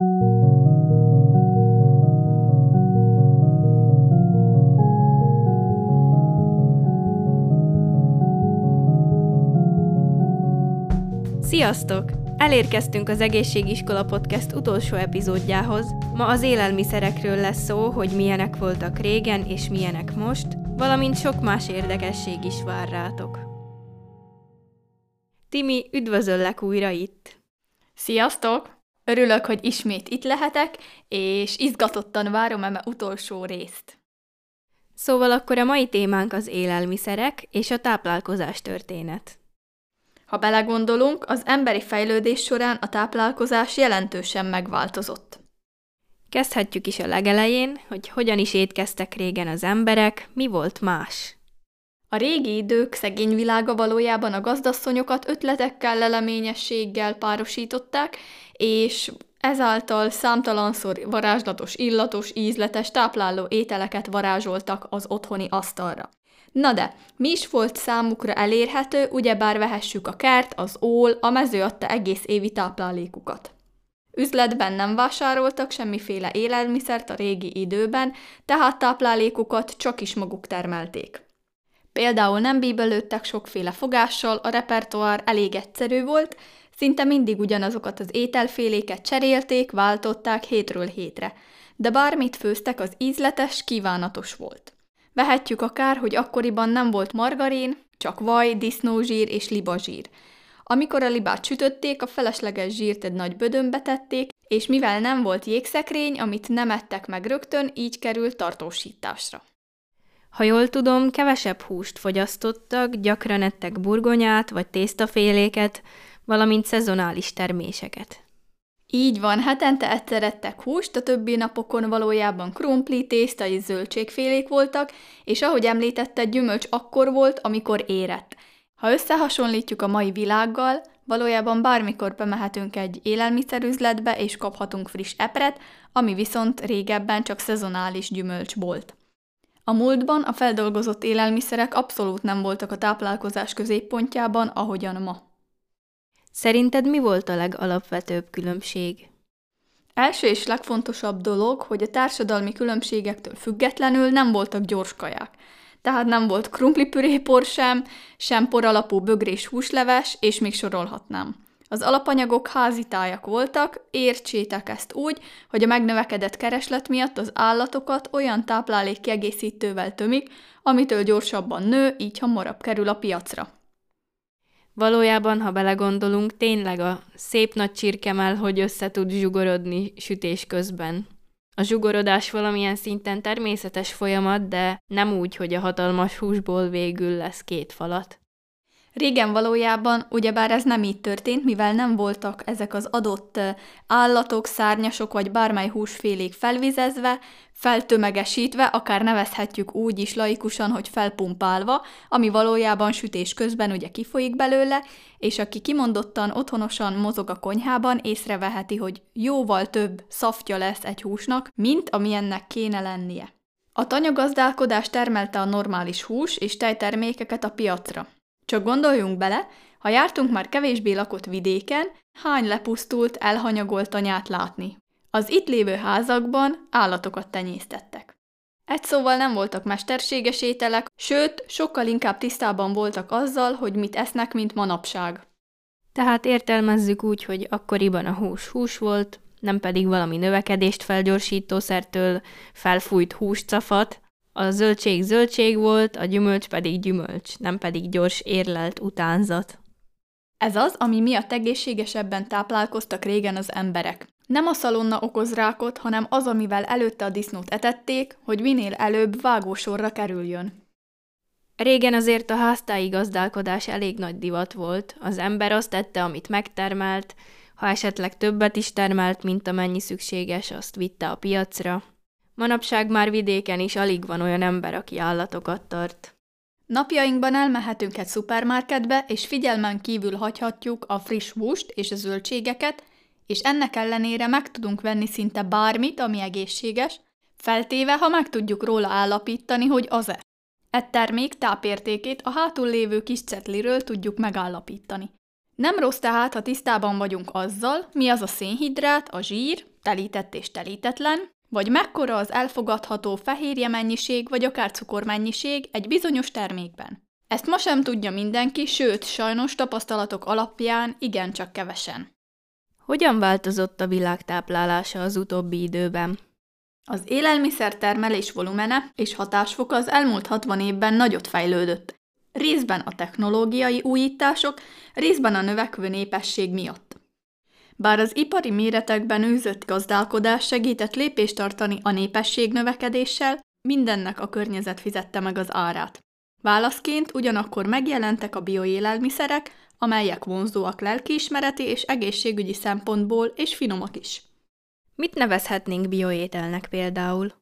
Sziasztok! Elérkeztünk az Egészségiskola Podcast utolsó epizódjához. Ma az élelmiszerekről lesz szó, hogy milyenek voltak régen és milyenek most, valamint sok más érdekesség is vár rátok. Timi, üdvözöllek újra itt! Sziasztok! Örülök, hogy ismét itt lehetek, és izgatottan várom eme utolsó részt. Szóval akkor a mai témánk az élelmiszerek és a táplálkozás történet. Ha belegondolunk, az emberi fejlődés során a táplálkozás jelentősen megváltozott. Kezdhetjük is a legelején, hogy hogyan is étkeztek régen az emberek, mi volt más. A régi idők szegény világa valójában a gazdasszonyokat ötletekkel, leleményességgel párosították, és ezáltal számtalanszor varázslatos, illatos, ízletes, tápláló ételeket varázsoltak az otthoni asztalra. Na de, mi is volt számukra elérhető, ugyebár vehessük a kert, az ól, a mező adta egész évi táplálékukat. Üzletben nem vásároltak semmiféle élelmiszert a régi időben, tehát táplálékukat csak is maguk termelték. Például nem bíbelődtek sokféle fogással, a repertoár elég egyszerű volt, szinte mindig ugyanazokat az ételféléket cserélték, váltották hétről hétre, de bármit főztek, az ízletes, kívánatos volt. Vehetjük akár, hogy akkoriban nem volt margarin, csak vaj, disznózsír és libazsír. Amikor a libát sütötték, a felesleges zsírt egy nagy bödönbe tették, és mivel nem volt jégszekrény, amit nem ettek meg rögtön, így került tartósításra. Ha jól tudom, kevesebb húst fogyasztottak, gyakran ettek burgonyát vagy tésztaféléket, valamint szezonális terméseket. Így van, hetente egyszer ettek húst, a többi napokon valójában krumpli, tészta és zöldségfélék voltak, és ahogy említette, gyümölcs akkor volt, amikor érett. Ha összehasonlítjuk a mai világgal, valójában bármikor bemehetünk egy élelmiszerüzletbe és kaphatunk friss epret, ami viszont régebben csak szezonális gyümölcs volt. A múltban a feldolgozott élelmiszerek abszolút nem voltak a táplálkozás középpontjában, ahogyan ma. Szerinted mi volt a legalapvetőbb különbség? Első és legfontosabb dolog, hogy a társadalmi különbségektől függetlenül nem voltak gyors kaják. Tehát nem volt krumplipürépor sem, sem poralapú bögrés húsleves, és még sorolhatnám. Az alapanyagok házi tájak voltak, értsétek ezt úgy, hogy a megnövekedett kereslet miatt az állatokat olyan táplálék kiegészítővel tömik, amitől gyorsabban nő, így hamarabb kerül a piacra. Valójában, ha belegondolunk, tényleg a szép nagy csirkemel, hogy össze tud zsugorodni sütés közben. A zsugorodás valamilyen szinten természetes folyamat, de nem úgy, hogy a hatalmas húsból végül lesz két falat. Régen valójában ugyebár ez nem így történt, mivel nem voltak ezek az adott állatok, szárnyasok vagy bármely húsfélék felvizezve, feltömegesítve, akár nevezhetjük úgy is laikusan, hogy felpumpálva, ami valójában sütés közben ugye kifolyik belőle, és aki kimondottan otthonosan mozog a konyhában, észreveheti, hogy jóval több szaftja lesz egy húsnak, mint amilyennek kéne lennie. A tanyagazdálkodás termelte a normális hús és tejtermékeket a piacra. Csak gondoljunk bele, ha jártunk már kevésbé lakott vidéken, hány lepusztult, elhanyagolt anyát látni. Az itt lévő házakban állatokat tenyésztettek. Egy szóval nem voltak mesterséges ételek, sőt, sokkal inkább tisztában voltak azzal, hogy mit esznek, mint manapság. Tehát értelmezzük úgy, hogy akkoriban a hús hús volt, nem pedig valami növekedést felgyorsítószertől felfújt húscafat, a zöldség zöldség volt, a gyümölcs pedig gyümölcs, nem pedig gyors érlelt utánzat. Ez az, ami miatt egészségesebben táplálkoztak régen az emberek. Nem a szalonna okoz rákot, hanem az, amivel előtte a disznót etették, hogy minél előbb vágósorra kerüljön. Régen azért a háztáji gazdálkodás elég nagy divat volt. Az ember azt tette, amit megtermelt, ha esetleg többet is termelt, mint amennyi szükséges, azt vitte a piacra. Manapság már vidéken is alig van olyan ember, aki állatokat tart. Napjainkban elmehetünk egy szupermarketbe, és figyelmen kívül hagyhatjuk a friss húst és a zöldségeket, és ennek ellenére meg tudunk venni szinte bármit, ami egészséges, feltéve, ha meg tudjuk róla állapítani, hogy az-e. Egy termék tápértékét a hátul lévő kis cetliről tudjuk megállapítani. Nem rossz tehát, ha tisztában vagyunk azzal, mi az a szénhidrát, a zsír, telített és telítetlen, vagy mekkora az elfogadható fehérje mennyiség vagy akár cukormennyiség egy bizonyos termékben. Ezt ma sem tudja mindenki, sőt, sajnos tapasztalatok alapján igencsak kevesen. Hogyan változott a világ táplálása az utóbbi időben? Az élelmiszer termelés volumene és hatásfoka az elmúlt 60 évben nagyot fejlődött, részben a technológiai újítások, részben a növekvő népesség miatt. Bár az ipari méretekben űzött gazdálkodás segített lépést tartani a népesség növekedéssel, mindennek a környezet fizette meg az árát. Válaszként ugyanakkor megjelentek a bioélelmiszerek, amelyek vonzóak lelkiismereti és egészségügyi szempontból, és finomak is. Mit nevezhetnénk bioételnek például?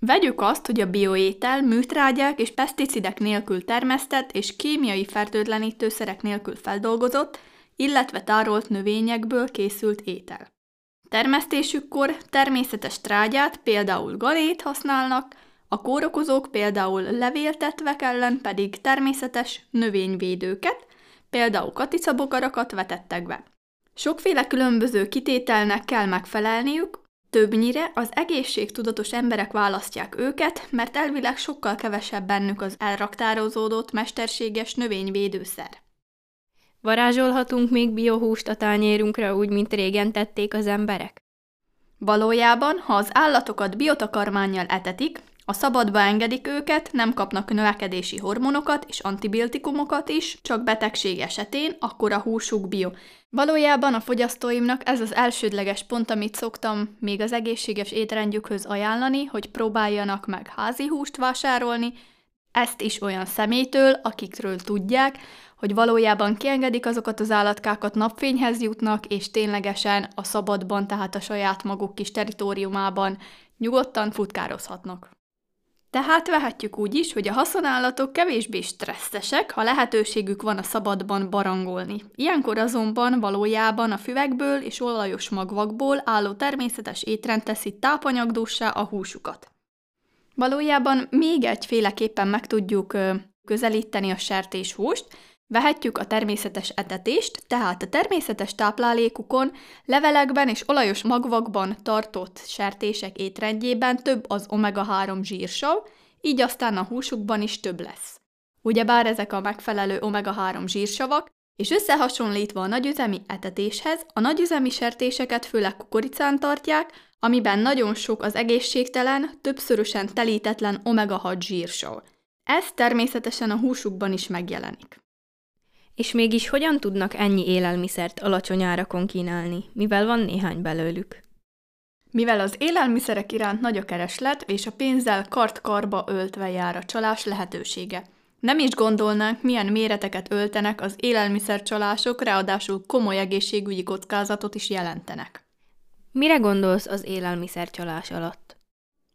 Vegyük azt, hogy a bioétel műtrágyák és peszticidek nélkül termesztett és kémiai fertőtlenítőszerek nélkül feldolgozott, illetve tárolt növényekből készült étel. Termesztésükkor természetes trágyát, például galét használnak, a kórokozók például levéltetvek ellen pedig természetes növényvédőket, például katicabogarakat vetettek be. Sokféle különböző kitételnek kell megfelelniük, többnyire az egészségtudatos emberek választják őket, mert elvileg sokkal kevesebb bennük az elraktározódott mesterséges növényvédőszer. Varázsolhatunk még biohúst a tányérunkra úgy, mint régen tették az emberek? Valójában, ha az állatokat biotakarmányjal etetik, a szabadba engedik őket, nem kapnak növekedési hormonokat és antibiotikumokat is, csak betegség esetén, akkor a húsuk bio. Valójában a fogyasztóimnak ez az elsődleges pont, amit szoktam még az egészséges étrendjükhöz ajánlani, hogy próbáljanak meg házi húst vásárolni, ezt is olyan személytől, akikről tudják, hogy valójában kiengedik azokat az állatkákat, napfényhez jutnak, és ténylegesen a szabadban, tehát a saját maguk kis teritoriumában nyugodtan futkározhatnak. Tehát vehetjük úgy is, hogy a haszonállatok kevésbé stresszesek, ha lehetőségük van a szabadban barangolni. Ilyenkor azonban valójában a füvekből és olajos magvakból álló természetes étrend teszi tápanyagdúsá a húsukat. Valójában még egyféleképpen meg tudjuk közelíteni a sertéshúst, Vehetjük a természetes etetést, tehát a természetes táplálékukon, levelekben és olajos magvakban tartott sertések étrendjében több az omega-3 zsírsav, így aztán a húsukban is több lesz. Ugyebár ezek a megfelelő omega-3 zsírsavak, és összehasonlítva a nagyüzemi etetéshez, a nagyüzemi sertéseket főleg kukoricán tartják, amiben nagyon sok az egészségtelen, többszörösen telítetlen omega-6 zsírsav. Ez természetesen a húsukban is megjelenik. És mégis hogyan tudnak ennyi élelmiszert alacsony árakon kínálni, mivel van néhány belőlük? Mivel az élelmiszerek iránt nagy a kereslet, és a pénzzel kart-karba öltve jár a csalás lehetősége. Nem is gondolnánk, milyen méreteket öltenek az élelmiszercsalások, ráadásul komoly egészségügyi kockázatot is jelentenek. Mire gondolsz az élelmiszercsalás alatt?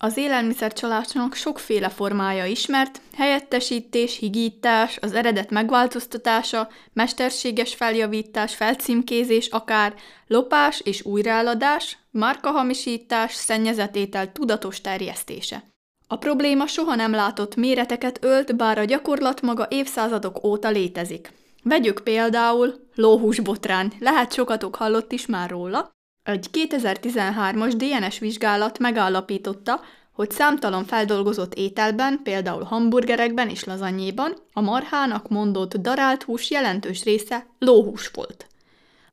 Az élelmiszercsalásnak sokféle formája ismert, helyettesítés, higítás, az eredet megváltoztatása, mesterséges feljavítás, felcímkézés akár, lopás és újraeladás, márkahamisítás, szennyezetétel tudatos terjesztése. A probléma soha nem látott méreteket ölt, bár a gyakorlat maga évszázadok óta létezik. Vegyük például lóhúsbotrán, lehet sokatok hallott is már róla, egy 2013-as DNS vizsgálat megállapította, hogy számtalan feldolgozott ételben, például hamburgerekben és lazanyéban a marhának mondott darált hús jelentős része lóhús volt.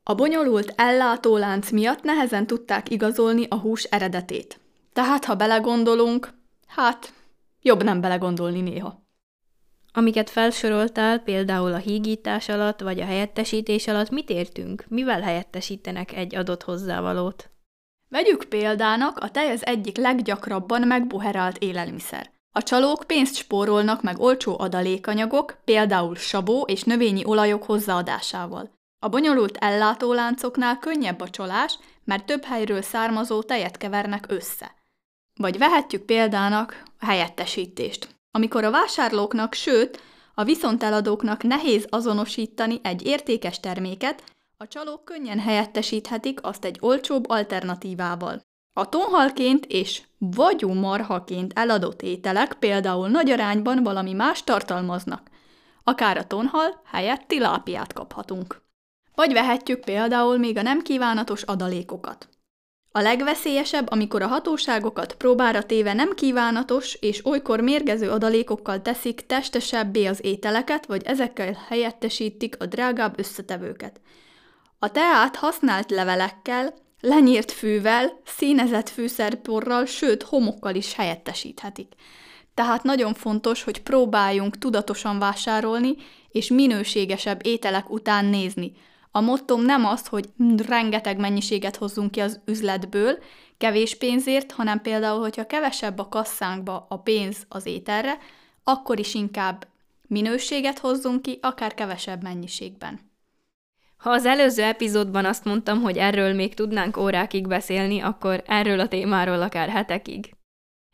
A bonyolult ellátólánc miatt nehezen tudták igazolni a hús eredetét. Tehát, ha belegondolunk, hát jobb nem belegondolni néha. Amiket felsoroltál, például a hígítás alatt vagy a helyettesítés alatt, mit értünk? Mivel helyettesítenek egy adott hozzávalót? Vegyük példának, a tej az egyik leggyakrabban megbuherált élelmiszer. A csalók pénzt spórolnak meg olcsó adalékanyagok, például sabó és növényi olajok hozzáadásával. A bonyolult ellátóláncoknál könnyebb a csalás, mert több helyről származó tejet kevernek össze. Vagy vehetjük példának a helyettesítést amikor a vásárlóknak, sőt, a viszonteladóknak nehéz azonosítani egy értékes terméket, a csalók könnyen helyettesíthetik azt egy olcsóbb alternatívával. A tonhalként és vagyú marhaként eladott ételek például nagy arányban valami más tartalmaznak. Akár a tonhal helyett tilápiát kaphatunk. Vagy vehetjük például még a nem kívánatos adalékokat. A legveszélyesebb, amikor a hatóságokat próbára téve nem kívánatos és olykor mérgező adalékokkal teszik testesebbé az ételeket, vagy ezekkel helyettesítik a drágább összetevőket. A teát használt levelekkel, lenyírt fűvel, színezett fűszerporral, sőt homokkal is helyettesíthetik. Tehát nagyon fontos, hogy próbáljunk tudatosan vásárolni, és minőségesebb ételek után nézni. A mottom nem az, hogy rengeteg mennyiséget hozzunk ki az üzletből, kevés pénzért, hanem például, hogyha kevesebb a kasszánkba a pénz az ételre, akkor is inkább minőséget hozzunk ki, akár kevesebb mennyiségben. Ha az előző epizódban azt mondtam, hogy erről még tudnánk órákig beszélni, akkor erről a témáról akár hetekig.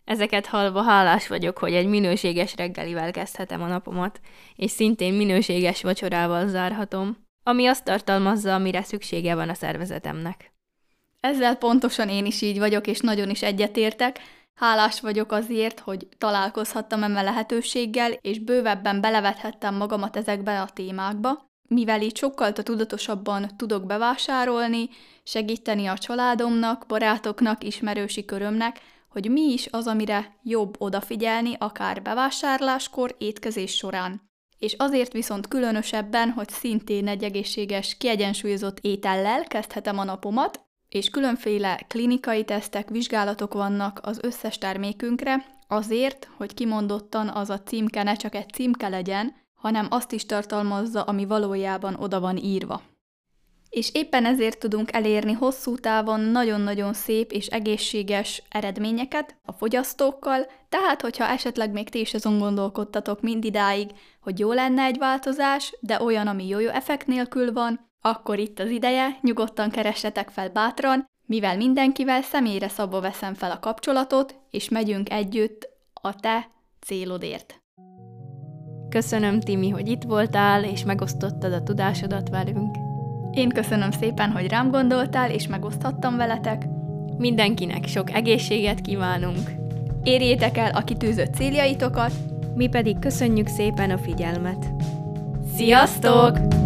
Ezeket halva hálás vagyok, hogy egy minőséges reggelivel kezdhetem a napomat, és szintén minőséges vacsorával zárhatom, ami azt tartalmazza, amire szüksége van a szervezetemnek. Ezzel pontosan én is így vagyok, és nagyon is egyetértek. Hálás vagyok azért, hogy találkozhattam emme lehetőséggel, és bővebben belevethettem magamat ezekbe a témákba, mivel így sokkal tudatosabban tudok bevásárolni, segíteni a családomnak, barátoknak, ismerősi körömnek, hogy mi is az, amire jobb odafigyelni, akár bevásárláskor, étkezés során. És azért viszont különösebben, hogy szintén egy egészséges, kiegyensúlyozott étellel kezdhetem a napomat, és különféle klinikai tesztek, vizsgálatok vannak az összes termékünkre, azért, hogy kimondottan az a címke ne csak egy címke legyen, hanem azt is tartalmazza, ami valójában oda van írva. És éppen ezért tudunk elérni hosszú távon nagyon-nagyon szép és egészséges eredményeket a fogyasztókkal, tehát hogyha esetleg még ti is azon gondolkodtatok mindidáig, hogy jó lenne egy változás, de olyan, ami jó-jó effekt nélkül van, akkor itt az ideje, nyugodtan keressetek fel bátran, mivel mindenkivel személyre szabva veszem fel a kapcsolatot, és megyünk együtt a te célodért. Köszönöm, Timi, hogy itt voltál, és megosztottad a tudásodat velünk. Én köszönöm szépen, hogy rám gondoltál, és megoszthattam veletek. Mindenkinek sok egészséget kívánunk. Érjétek el a kitűzött céljaitokat, mi pedig köszönjük szépen a figyelmet. Sziasztok!